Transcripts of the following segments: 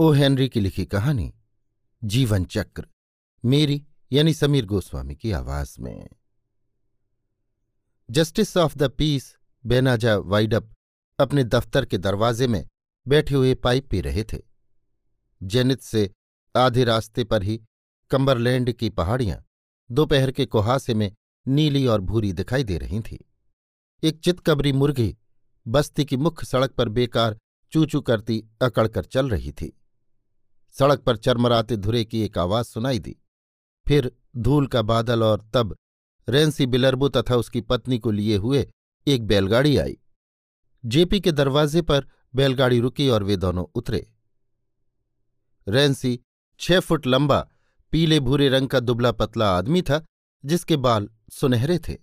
O Henry की लिखी कहानी, जीवन चक्र, मेरी यानी समीर गोस्वामी की आवाज़ में। Justice of the peace, Benaja Widdup अपने दफ्तर के दरवाजे में बैठे हुए पाइप पी रहे थे। जेनित से आधे रास्ते पर ही कंबरलैंड की पहाड़ियाँ दोपहर के कुहासे में नीली और भूरी दिखाई दे रही थीं। एक चितकबरी मुर्गी बस्ती की मुख्य सड़क पर बेकार चूचू करती अकड़कर चल रही थी। सड़क पर चरमराते धुरे की एक आवाज़ सुनाई दी। फिर धूल का बादल और तब रेंसी बिलरबो तथा उसकी पत्नी को लिए हुए एक बैलगाड़ी आई। जेपी के दरवाजे पर बैलगाड़ी रुकी और वे दोनों उतरे। रेंसी छह फुट लंबा, पीले भूरे रंग का दुबला पतला आदमी था, जिसके बाल सुनहरे थे।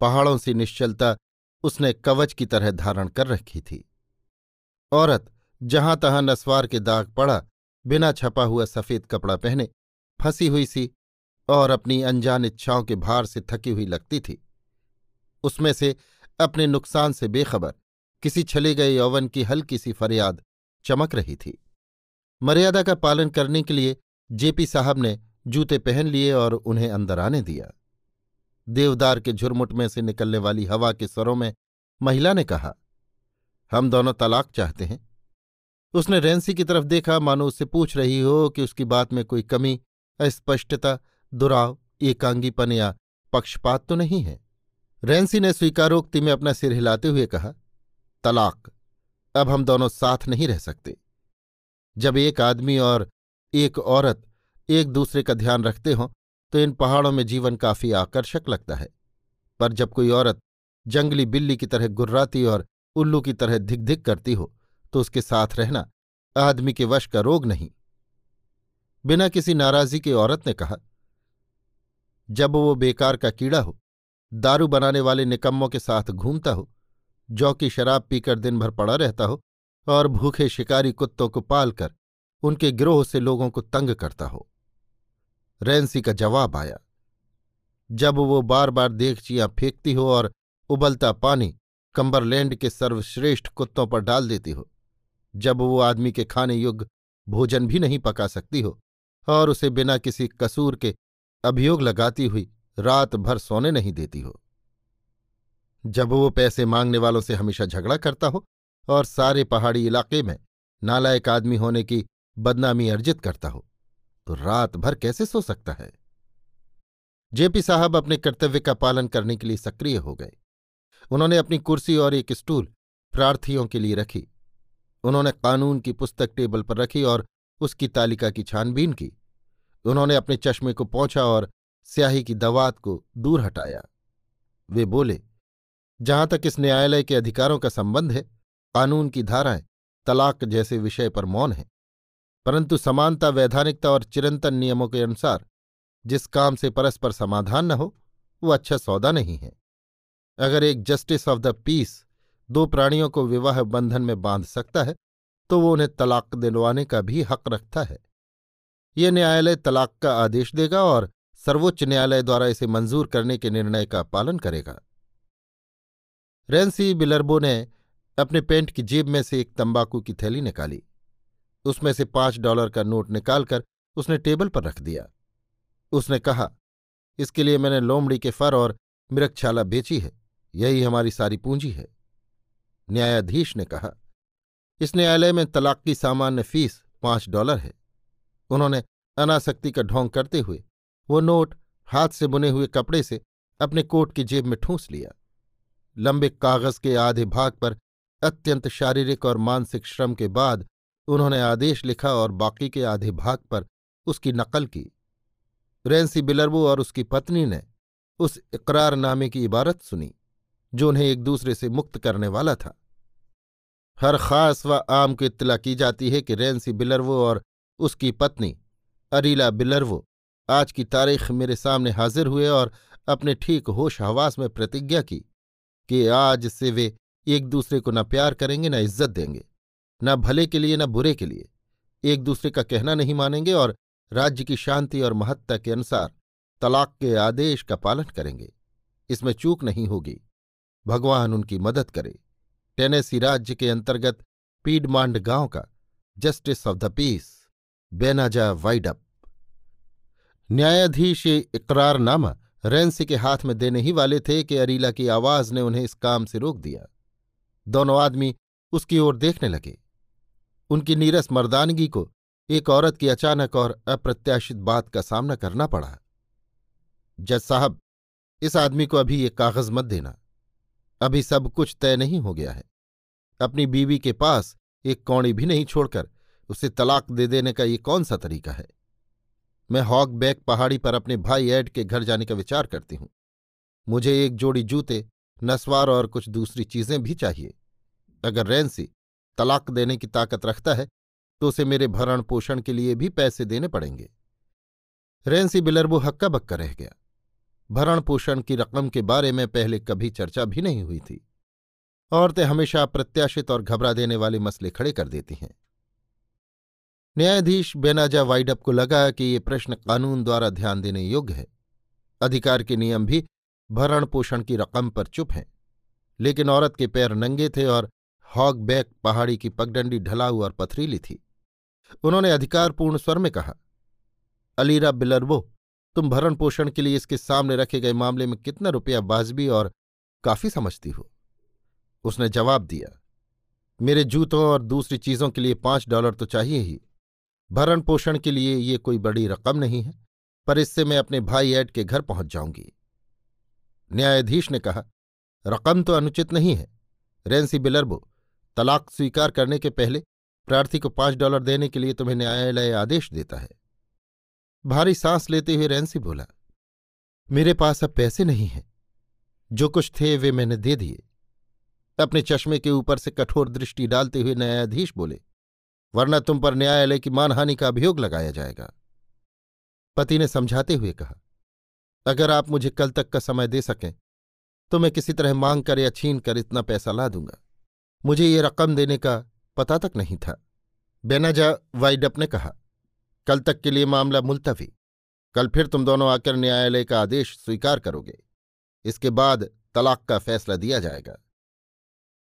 पहाड़ों से निश्चलता उसने कवच की तरह धारण कर रखी थी। औरत जहाँ तहां नस्वार के दाग पड़ा बिना छपा हुआ सफ़ेद कपड़ा पहने फंसी हुई सी और अपनी अनजान इच्छाओं के भार से थकी हुई लगती थी। उसमें से अपने नुकसान से बेखबर किसी छले गए यौवन की हल्की सी फरियाद चमक रही थी। मर्यादा का पालन करने के लिए जेपी साहब ने जूते पहन लिए और उन्हें अंदर आने दिया। देवदार के झुरमुट में से निकलने वाली हवा के स्वरों में महिला ने कहा, हम दोनों तलाक चाहते हैं। उसने रेंसी की तरफ़ देखा, मानो उससे पूछ रही हो कि उसकी बात में कोई कमी, अस्पष्टता, दुराव एकांगीपन या पक्षपात तो नहीं है? रेंसी ने स्वीकारोक्ति में अपना सिर हिलाते हुए कहा, तलाक। अब हम दोनों साथ नहीं रह सकते। जब एक आदमी और एक औरत एक दूसरे का ध्यान रखते हों तो इन पहाड़ों में जीवन काफ़ी आकर्षक लगता है। पर जब कोई औरत जंगली बिल्ली की तरह गुर्राती और उल्लू की तरह धिक धिक करती हो तो उसके साथ रहना आदमी के वश का रोग नहीं। बिना किसी नाराज़गी के औरत ने कहा, जब वो बेकार का कीड़ा हो, दारू बनाने वाले निकम्मों के साथ घूमता हो, जौ की शराब पीकर दिन भर पड़ा रहता हो और भूखे शिकारी कुत्तों को पालकर उनके गिरोह से लोगों को तंग करता हो। रैंसी का जवाब आया, जब वो बार बार देखचियाँ फेंकती हो और उबलता पानी कंबरलैंड के सर्वश्रेष्ठ कुत्तों पर डाल देती हो जब वो आदमी के खाने योग्य भोजन भी नहीं पका सकती हो और उसे बिना किसी कसूर के अभियोग लगाती हुई रात भर सोने नहीं देती हो। जब वो पैसे मांगने वालों से हमेशा झगड़ा करता हो और सारे पहाड़ी इलाके में नालायक आदमी होने की बदनामी अर्जित करता हो तो रात भर कैसे सो सकता है? जेपी साहब अपने कर्तव्य का पालन करने के लिए सक्रिय हो गए। उन्होंने अपनी कुर्सी और एक स्टूल प्रार्थियों के लिए रखी। उन्होंने कानून की पुस्तक टेबल पर रखी और उसकी तालिका की छानबीन की। उन्होंने अपने चश्मे को पहुँचा और स्याही की दवात को दूर हटाया। वे बोले, जहाँ तक इस न्यायालय के अधिकारों का संबंध है, कानून की धाराएँ तलाक जैसे विषय पर मौन है। परंतु समानता, वैधानिकता और चिरंतन नियमों के अनुसार, जिस काम से परस्पर समाधान न हो, वो अच्छा सौदा नहीं है। अगर एक जस्टिस ऑफ़ द पीस दो प्राणियों को विवाह बंधन में बाँध सकता है तो वो उन्हें तलाक दिलवाने का भी हक रखता है। ये न्यायालय तलाक का आदेश देगा और सर्वोच्च न्यायालय द्वारा इसे मंजूर करने के निर्णय का पालन करेगा। रेंसी बिलरबो ने अपने पेंट की जेब में से एक तंबाकू की थैली निकाली। उसमें से पाँच डॉलर का नोट निकालकर उसने टेबल पर रख दिया। उसने कहा, इसके लिए मैंने लोमड़ी के फर और मृक्षाला बेची है। यही हमारी सारी पूंजी है। न्यायाधीश ने कहा, इस न्यायालय में तलाक की सामान्य फ़ीस पाँच डॉलर है। उन्होंने अनासक्ति का ढोंग करते हुए वो नोट हाथ से बुने हुए कपड़े से अपने कोट की जेब में ठूंस लिया। लंबे कागज़ के आधे भाग पर अत्यंत शारीरिक और मानसिक श्रम के बाद उन्होंने आदेश लिखा और बाकी के आधे भाग पर उसकी नकल की। रेंसी बिलरबो और उसकी पत्नी ने उस इकरारनामे की इबारत सुनी। जो उन्हें एक दूसरे से मुक्त करने वाला था। हर खास व आम को इत्तला की जाती है कि रेंसी बिलरवो और उसकी पत्नी, अरीला बिलरवो, आज की तारीख मेरे सामने हाजिर हुए और अपने ठीक होश हवास में प्रतिज्ञा की कि आज से वे एक दूसरे को न प्यार करेंगे, न इज़्ज़त देंगे, न भले के लिए, न बुरे के लिए। एक दूसरे का कहना नहीं मानेंगे और राज्य की शांति और महत्ता के अनुसार तलाक के आदेश का पालन करेंगे। इसमें चूक नहीं होगी। भगवान उनकी मदद करे। टेनेसी राज्य के अंतर्गत पीडमांड गाँव का justice of the peace, Benaja Widdup न्यायाधीश ये इकरारनामा रेंसी के हाथ में देने ही वाले थे कि अरीला की आवाज़ ने उन्हें इस काम से रोक दिया। दोनों आदमी उसकी ओर देखने लगे। उनकी नीरस मर्दानगी को एक औरत की अचानक और अप्रत्याशित बात का सामना करना पड़ा। जज साहब, इस आदमी को अभी ये कागज़ मत देना। अभी सब कुछ तय नहीं हो गया है। अपनी बीवी के पास एक कौड़ी भी नहीं छोड़कर उसे तलाक दे देने का ये कौन सा तरीका है? मैं हॉक बैक पहाड़ी पर अपने भाई एड के घर जाने का विचार करती हूँ। मुझे एक जोड़ी जूते, नस्वार और कुछ दूसरी चीज़ें भी चाहिए। अगर रेंसी तलाक देने की ताकत रखता है तो उसे मेरे भरण पोषण के लिए भी पैसे देने पड़ेंगे। रेंसी बिलरबो हक्का बक्का रह गया। भरण पोषण की रकम के बारे में पहले कभी चर्चा भी नहीं हुई थी। औरतें हमेशा अप्रत्याशित और घबरा देने वाले मसले खड़े कर देती हैं। न्यायाधीश बेनाजा वाइडअप को लगा कि ये प्रश्न कानून द्वारा ध्यान देने योग्य है। अधिकार के नियम भी भरण पोषण की रकम पर चुप हैं। लेकिन औरत के पैर नंगे थे और हॉग बैक पहाड़ी की पगडंडी ढलाऊ और पथरीली थी। उन्होंने अधिकारपूर्ण स्वर में कहा, अलीरा बिलरबो तुम भरण पोषण के लिए इसके सामने रखे गए मामले में कितना रुपया बाजबी और काफ़ी समझती हो। उसने जवाब दिया, मेरे जूतों और दूसरी चीज़ों के लिए पाँच डॉलर तो चाहिए ही। भरण पोषण के लिए ये कोई बड़ी रकम नहीं है, पर इससे मैं अपने भाई एड के घर पहुँच जाऊँगी। न्यायाधीश ने कहा, रकम तो अनुचित नहीं है। रेंसी बिलरबो, तलाक स्वीकार करने के पहले प्रार्थी को पाँच डॉलर देने के लिए तुम्हें न्यायालय आदेश देता है। भारी सांस लेते हुए रैंसी बोला, मेरे पास अब पैसे नहीं हैं। जो कुछ थे वे मैंने दे दिए। अपने चश्मे के ऊपर से कठोर दृष्टि डालते हुए न्यायाधीश बोले, वरना तुम पर न्यायालय की मानहानि का अभियोग लगाया जाएगा। पति ने समझाते हुए कहा, अगर आप मुझे कल तक का समय दे सकें तो मैं किसी तरह मांग कर या छीन कर इतना पैसा ला दूँगा। मुझे ये रकम देने का पता तक नहीं था। बेनाजा वाइडअप ने कहा कल तक के लिए मामला मुलतवी। कल फिर तुम दोनों आकर न्यायालय का आदेश स्वीकार करोगे। इसके बाद तलाक का फैसला दिया जाएगा।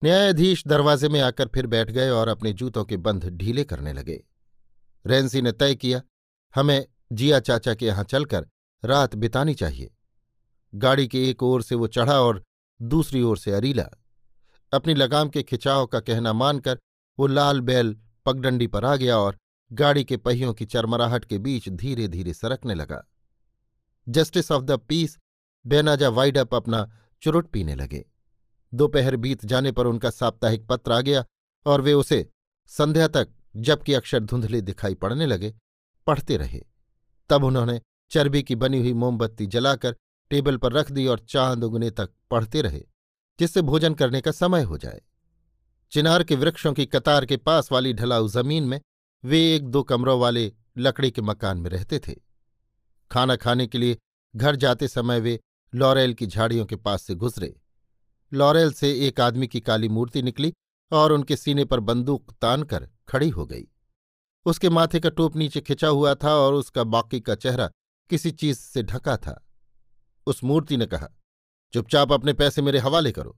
न्यायाधीश दरवाजे में आकर फिर बैठ गए और अपने जूतों के बंध ढीले करने लगे। रेंसी ने तय किया, हमें जिया चाचा के यहाँ चलकर रात बितानी चाहिए। गाड़ी के एक ओर से वो चढ़ा और दूसरी ओर से अरीला। अपनी लगाम के खिंचाव का कहना मानकर वो लाल बैल पगडंडी पर आ गया और गाड़ी के पहियों की चरमराहट के बीच धीरे धीरे सरकने लगा। Justice of the peace Benaja Widdup अपना चुरुट पीने लगे। दोपहर बीत जाने पर उनका साप्ताहिक पत्र आ गया और वे उसे संध्या तक जबकि अक्षर धुंधले दिखाई पड़ने लगे, पढ़ते रहे। तब उन्होंने चर्बी की बनी हुई मोमबत्ती जलाकर टेबल पर रख दी और चाँद उगने तक पढ़ते रहे, जिससे भोजन करने का समय हो जाए। चिनार के वृक्षों की कतार के पास वाली ढलाऊ ज़मीन में वे एक दो कमरों वाले लकड़ी के मकान में रहते थे। खाना खाने के लिए घर जाते समय वे लॉरेल की झाड़ियों के पास से गुजरे। लॉरेल से एक आदमी की काली मूर्ति निकली और उनके सीने पर बंदूक तानकर खड़ी हो गई। उसके माथे का टोप नीचे खिंचा हुआ था और उसका बाकी का चेहरा किसी चीज़ से ढका था। उस मूर्ति ने कहा, चुपचाप अपने पैसे मेरे हवाले करो।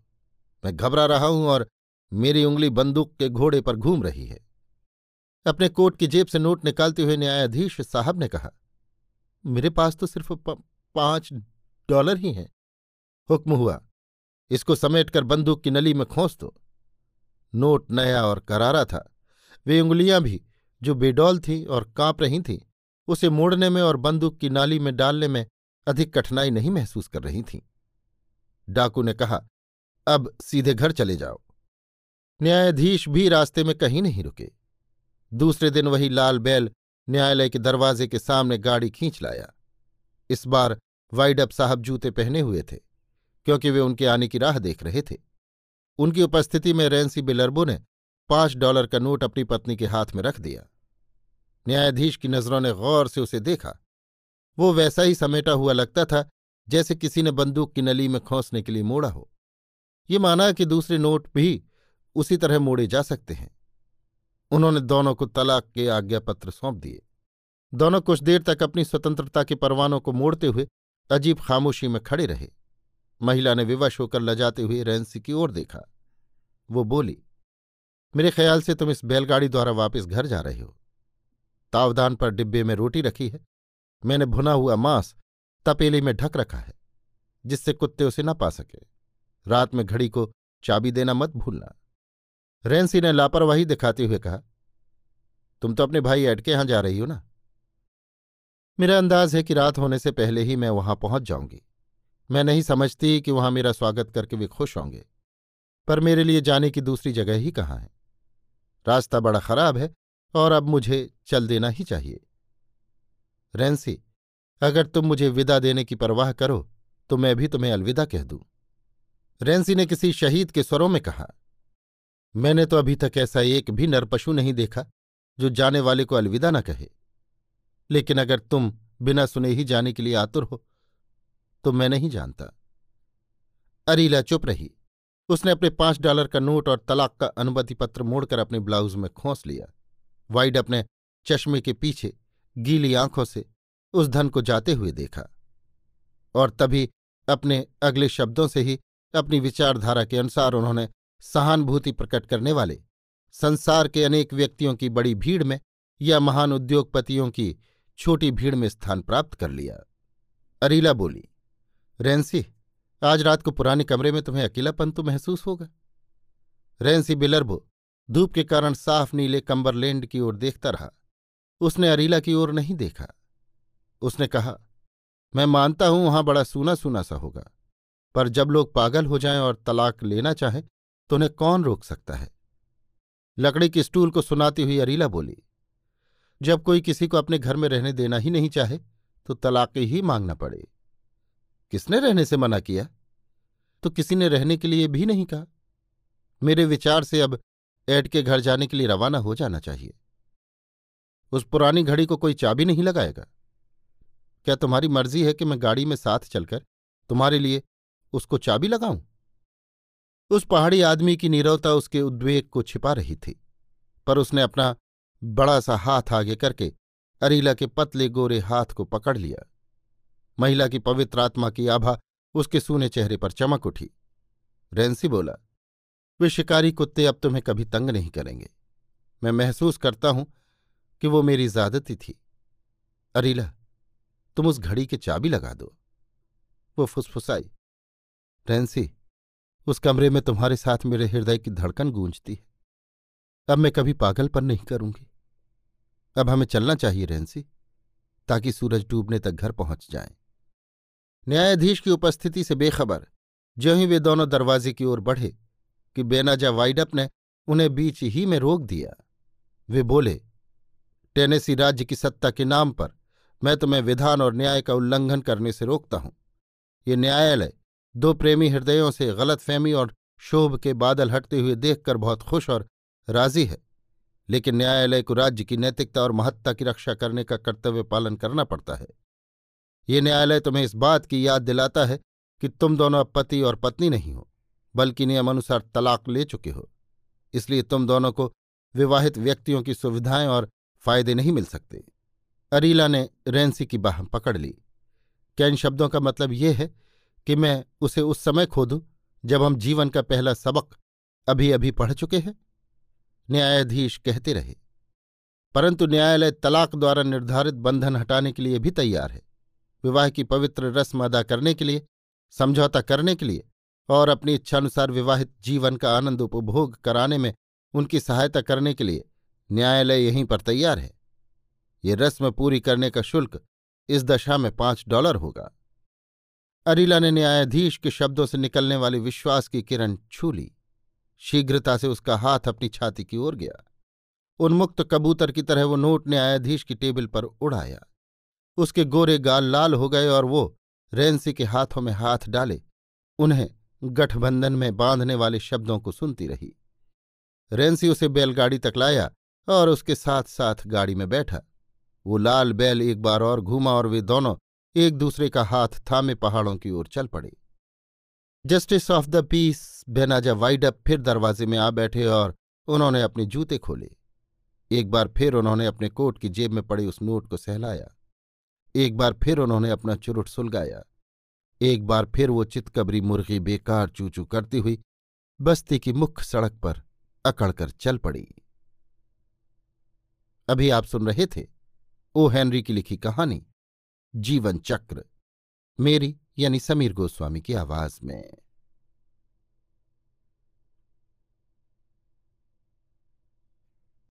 मैं घबरा रहा हूँ और मेरी उंगली बंदूक के घोड़े पर घूम रही है। अपने कोट की जेब से नोट निकालते हुए न्यायाधीश साहब ने कहा, मेरे पास तो सिर्फ़ पाँच डॉलर ही हैं। हुक्म हुआ, इसको समेटकर बंदूक की नली में खोस दो। नोट नया और करारा था। वे उंगलियाँ भी, जो बेडौल थीं और काँप रही थीं, उसे मोड़ने में और बंदूक की नाली में डालने में अधिक कठिनाई नहीं महसूस कर रही थीं। डाकू ने कहा, अब सीधे घर चले जाओ। न्यायाधीश भी रास्ते में कहीं नहीं रुके। दूसरे दिन वही लाल बैल न्यायालय के दरवाजे के सामने गाड़ी खींच लाया। इस बार वाइडअप साहब जूते पहने हुए थे, क्योंकि वे उनके आने की राह देख रहे थे। उनकी उपस्थिति में रेंसी बिलर्बो ने पाँच डॉलर का नोट अपनी पत्नी के हाथ में रख दिया। न्यायाधीश की नज़रों ने गौर से उसे देखा। वो वैसा ही समेटा हुआ लगता था, जैसे किसी ने बंदूक की नली में खोंसने के लिए मोड़ा हो। ये माना कि दूसरे नोट भी उसी तरह मोड़े जा सकते हैं। उन्होंने दोनों को तलाक के आज्ञा पत्र सौंप दिए। दोनों कुछ देर तक अपनी स्वतंत्रता के परवानों को मोड़ते हुए अजीब खामोशी में खड़े रहे। महिला ने विवश होकर लजाते हुए रेंसी की ओर देखा। वो बोली, मेरे ख्याल से तुम इस बैलगाड़ी द्वारा वापस घर जा रहे हो। तावदान पर डिब्बे में रोटी रखी है। मैंने भुना हुआ मांस तपेली में ढक रखा है, जिससे कुत्ते उसे न पा सके। रात में घड़ी को चाबी देना मत भूलना। रेंसी ने लापरवाही दिखाते हुए कहा, तुम तो अपने भाई एड के यहाँ जा रही हो ना? मेरा अंदाज है कि रात होने से पहले ही मैं वहाँ पहुँच जाऊँगी। मैं नहीं समझती कि वहाँ मेरा स्वागत करके वे खुश होंगे। पर मेरे लिए जाने की दूसरी जगह ही कहाँ है? रास्ता बड़ा खराब है और अब मुझे चल देना ही चाहिए। रेंसी अगर तुम मुझे विदा देने की परवाह करो तो मैं भी तुम्हें अलविदा कह दूँ। रेंसी ने किसी शहीद के स्वरों में कहा मैंने तो अभी तक ऐसा एक भी नरपशु नहीं देखा, जो जाने वाले को अलविदा न कहे। लेकिन अगर तुम बिना सुने ही जाने के लिए आतुर हो तो मैं नहीं जानता। अरीला चुप रही। उसने अपने पाँच डॉलर का नोट और तलाक का अनुमति पत्र मोड़कर अपने ब्लाउज में खोंस लिया। वाइड अपने चश्मे के पीछे गीली आँखों से उस धन को जाते हुए देखा और तभी अपने अगले शब्दों से ही अपनी विचारधारा के अनुसार उन्होंने सहानुभूति प्रकट करने वाले, संसार के अनेक व्यक्तियों की बड़ी भीड़ में या महान उद्योगपतियों की छोटी भीड़ में स्थान प्राप्त कर लिया। अरीला बोली, रैंसी, आज रात को पुराने कमरे में तुम्हें अकेलापन तो महसूस होगा। रैंसी बिलरबो, धूप के कारण साफ़ नीले कंबरलैंड की ओर देखता रहा। उसने अरीला की ओर नहीं देखा। उसने कहा, मैं मानता हूँ वहाँ बड़ा सूना सूना सा होगा, पर जब लोग पागल हो जाएँ और तलाक लेना चाहें तो उन्हें कौन रोक सकता है? लकड़ी की स्टूल को सुनाती हुई अरीला बोली, जब कोई किसी को अपने घर में रहने देना ही नहीं चाहे तो तलाक ही मांगना पड़े। किसने रहने से मना किया? तो किसी ने रहने के लिए भी नहीं कहा। मेरे विचार से अब एड के घर जाने के लिए रवाना हो जाना चाहिए। उस पुरानी घड़ी को कोई चाबी नहीं लगाएगा। क्या तुम्हारी मर्ज़ी है कि मैं गाड़ी में साथ चलकर तुम्हारे लिए उसको चाबी लगाऊँ? उस पहाड़ी आदमी की नीरवता उसके उद्वेग को छिपा रही थी, पर उसने अपना बड़ा सा हाथ आगे करके अरीला के पतले गोरे हाथ को पकड़ लिया। महिला की पवित्र आत्मा की आभा उसके सूने चेहरे पर चमक उठी। रेंसी बोला, वे शिकारी कुत्ते अब तुम्हें कभी तंग नहीं करेंगे। मैं महसूस करता हूँ कि वो मेरी ज्यादती थी। अरीला, तुम उस घड़ी के चाबी लगा दो वो फुसफुसाई, रेंसी उस कमरे में तुम्हारे साथ मेरे हृदय की धड़कन गूंजती है। अब मैं कभी पागलपन नहीं करूँगी। अब हमें चलना चाहिए, रेंसी, ताकि सूरज डूबने तक घर पहुँच जाए। न्यायाधीश की उपस्थिति से बेखबर। ज्यों ही वे दोनों दरवाजे की ओर बढ़े कि बेनाजा वाइडअप ने उन्हें बीच ही में रोक दिया, वे बोले, टेनेसी राज्य की सत्ता के नाम पर मैं तुम्हें विधान और न्याय का उल्लंघन करने से रोकता हूँ। ये न्यायालय दो प्रेमी हृदयों से गलतफहमी और शोभ के बादल हटते हुए देखकर बहुत खुश और राज़ी है। लेकिन न्यायालय को राज्य की नैतिकता और महत्ता की रक्षा करने का कर्तव्य पालन करना पड़ता है। ये न्यायालय तुम्हें इस बात की याद दिलाता है कि तुम दोनों अब पति और पत्नी नहीं हो, बल्कि नियमानुसार तलाक ले चुके हो। इसलिए तुम दोनों को विवाहित व्यक्तियों की सुविधाएँ और फ़ायदे नहीं मिल सकते। अरीला ने रेंसी की बाह पकड़ ली। क्या इन शब्दों का मतलब ये है कि मैं उसे उस समय खो दूँ जब हम जीवन का पहला सबक अभी अभी पढ़ चुके हैं? न्यायाधीश कहते रहे, परंतु न्यायालय तलाक द्वारा निर्धारित बंधन हटाने के लिए भी तैयार है। विवाह की पवित्र रस्म अदा करने के लिए, समझौता करने के लिए और अपनी इच्छानुसार विवाहित जीवन का आनंद उपभोग कराने में उनकी सहायता करने के लिए न्यायालय यहीं पर तैयार है। ये रस्म पूरी करने का शुल्क इस दशा में पाँच डॉलर होगा। अरिला ने न्यायाधीश के शब्दों से निकलने वाली विश्वास की किरण छू ली। शीघ्रता से उसका हाथ अपनी छाती की ओर गया। उन्मुक्त कबूतर की तरह वो नोट न्यायाधीश की टेबल पर उड़ाया। उसके गोरे गाल लाल हो गए और वो रेंसी के हाथों में हाथ डाले। उन्हें गठबंधन में बांधने वाले शब्दों को सुनती रही। रेंसी उसे बैलगाड़ी तक लाया और उसके साथ साथ गाड़ी में बैठा। वो लाल बैल एक बार और घूमा और वे दोनों एक दूसरे का हाथ थामे पहाड़ों की ओर चल पड़े। Justice of the peace, Benaja Widdup फिर दरवाजे में आ बैठे और उन्होंने अपने जूते खोले। एक बार फिर उन्होंने अपने कोट की जेब में पड़े उस नोट को सहलाया। एक बार फिर उन्होंने अपना चुरुट सुलगाया। एक बार फिर वो चितकबरी मुर्गी बेकार चूचू करती हुई बस्ती की मुख्य सड़क पर अकड़कर चल पड़ी। अभी आप सुन रहे थे ओ. हेनरी की लिखी कहानी। जीवन चक्र मेरी यानी समीर गोस्वामी की आवाज़ में।